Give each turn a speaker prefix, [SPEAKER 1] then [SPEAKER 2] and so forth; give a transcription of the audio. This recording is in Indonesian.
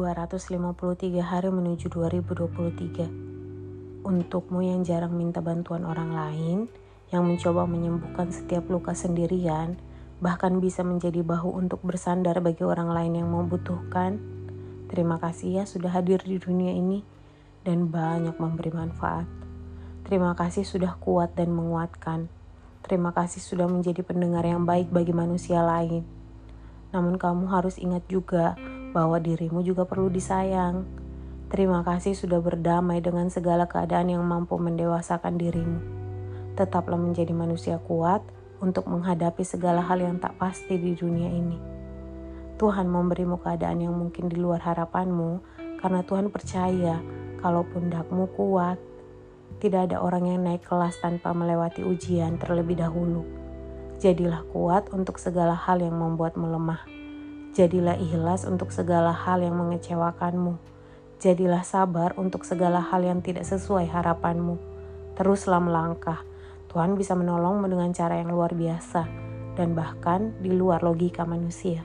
[SPEAKER 1] 453 hari menuju 2023. Untukmu yang jarang minta bantuan orang lain, yang mencoba menyembuhkan setiap luka sendirian, bahkan bisa menjadi bahu untuk bersandar bagi orang lain yang membutuhkan. Terima kasih ya sudah hadir di dunia ini dan banyak memberi manfaat. Terima kasih sudah kuat dan menguatkan. Terima kasih sudah menjadi pendengar yang baik bagi manusia lain. Namun kamu harus ingat juga bahwa dirimu juga perlu disayang. Terima kasih sudah berdamai dengan segala keadaan yang mampu mendewasakan dirimu. Tetaplah menjadi manusia kuat untuk menghadapi segala hal yang tak pasti di dunia ini. Tuhan memberimu keadaan yang mungkin di luar harapanmu, karena Tuhan percaya kalau pundakmu kuat. Tidak ada orang yang naik kelas tanpa melewati ujian terlebih dahulu. Jadilah kuat untuk segala hal yang membuatmu lemah. Jadilah ikhlas untuk segala hal yang mengecewakanmu. Jadilah sabar untuk segala hal yang tidak sesuai harapanmu. Teruslah melangkah. Tuhan bisa menolongmu dengan cara yang luar biasa dan bahkan di luar logika manusia.